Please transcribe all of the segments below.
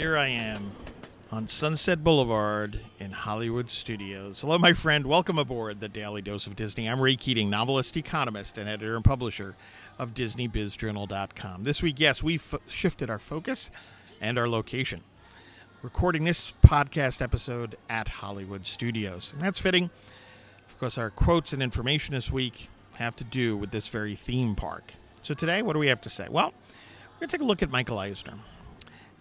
Here I am on Sunset Boulevard in Hollywood Studios. Hello, my friend. Welcome aboard the Daily Dose of Disney. I'm Ray Keating, novelist, economist, and editor and publisher of DisneyBizJournal.com. This week, yes, we've shifted our focus and our location. Recording this podcast episode at Hollywood Studios. And that's fitting because our quotes and information this week have to do with this very theme park. So today, what do we have to say? Well, we're going to take a look at Michael Eisner.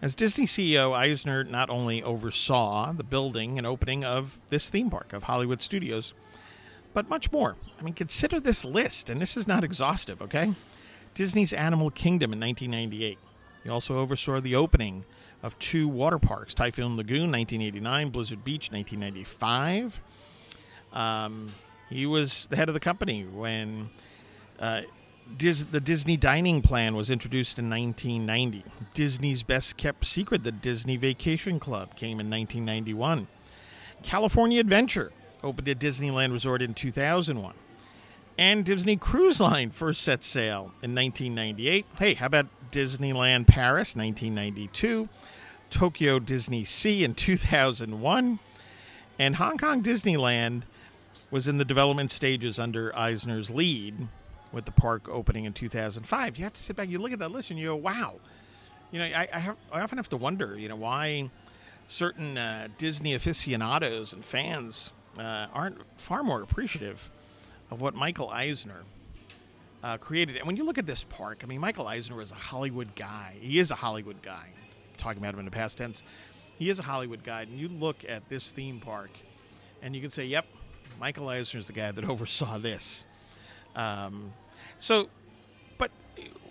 As Disney CEO, Eisner not only oversaw the building and opening of this theme park of Hollywood Studios, but much more. I mean, consider this list, and this is not exhaustive, okay? Disney's Animal Kingdom in 1998. He also oversaw the opening of two water parks Typhoon Lagoon, 1989, Blizzard Beach, 1995. Um, he was the head of the company when uh, Dis- the Disney dining plan was introduced in 1990. Disney's best kept secret, the Disney Vacation Club, came in 1991. California Adventure opened at Disneyland Resort in 2001. And Disney Cruise Line first set sail in 1998. Hey, how about Disneyland Paris, 1992? Tokyo DisneySea in 2001. And Hong Kong Disneyland was in the development stages under Eisner's lead with the park opening in 2005. You have to sit back, you look at that list, and you go, "Wow." You know, I, I, have, I often have to wonder, you know, why certain uh, Disney aficionados and fans uh, aren't far more appreciative of what Michael Eisner uh, created. And when you look at this park, I mean, Michael Eisner was a Hollywood guy. He is a Hollywood guy. Talking about him in the past tense. He is a Hollywood guy, and you look at this theme park, and you can say, "Yep, Michael Eisner is the guy that oversaw this." Um, so, but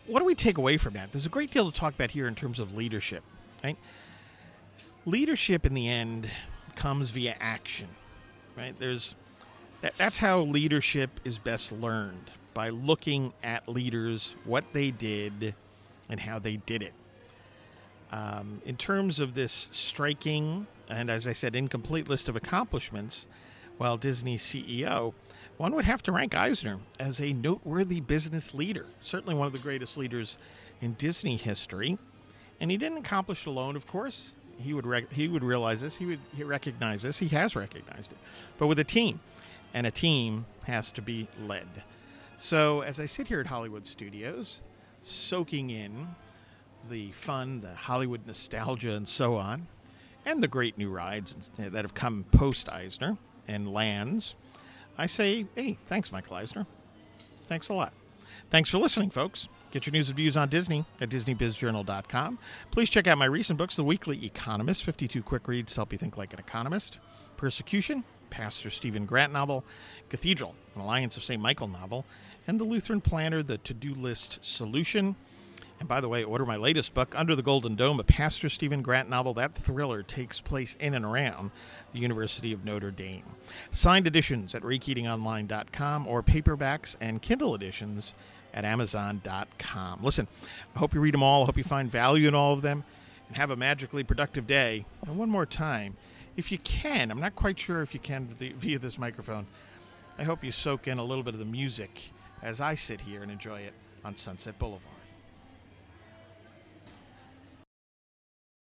what do we take away from that? There's a great deal to talk about here in terms of leadership, right? Leadership in the end comes via action, right? There's that, that's how leadership is best learned by looking at leaders, what they did, and how they did it. Um, in terms of this striking and, as I said, incomplete list of accomplishments, while Disney's CEO, one would have to rank Eisner as a noteworthy business leader, certainly one of the greatest leaders in Disney history. And he didn't accomplish alone, of course. He would rec- he would realize this. He would he recognize this. He has recognized it, but with a team, and a team has to be led. So as I sit here at Hollywood Studios, soaking in the fun, the Hollywood nostalgia, and so on, and the great new rides that have come post Eisner and lands. I say, hey, thanks, Michael Eisner. Thanks a lot. Thanks for listening, folks. Get your news and views on Disney at DisneyBizJournal.com. Please check out my recent books The Weekly Economist, 52 quick reads to help you think like an economist, Persecution, Pastor Stephen Grant novel, Cathedral, an Alliance of St. Michael novel, and The Lutheran Planner, The To Do List Solution. And by the way, order my latest book, Under the Golden Dome, a Pastor Stephen Grant novel. That thriller takes place in and around the University of Notre Dame. Signed editions at raykeatingonline.com or paperbacks and Kindle editions at amazon.com. Listen, I hope you read them all. I hope you find value in all of them and have a magically productive day. And one more time, if you can, I'm not quite sure if you can via this microphone, I hope you soak in a little bit of the music as I sit here and enjoy it on Sunset Boulevard.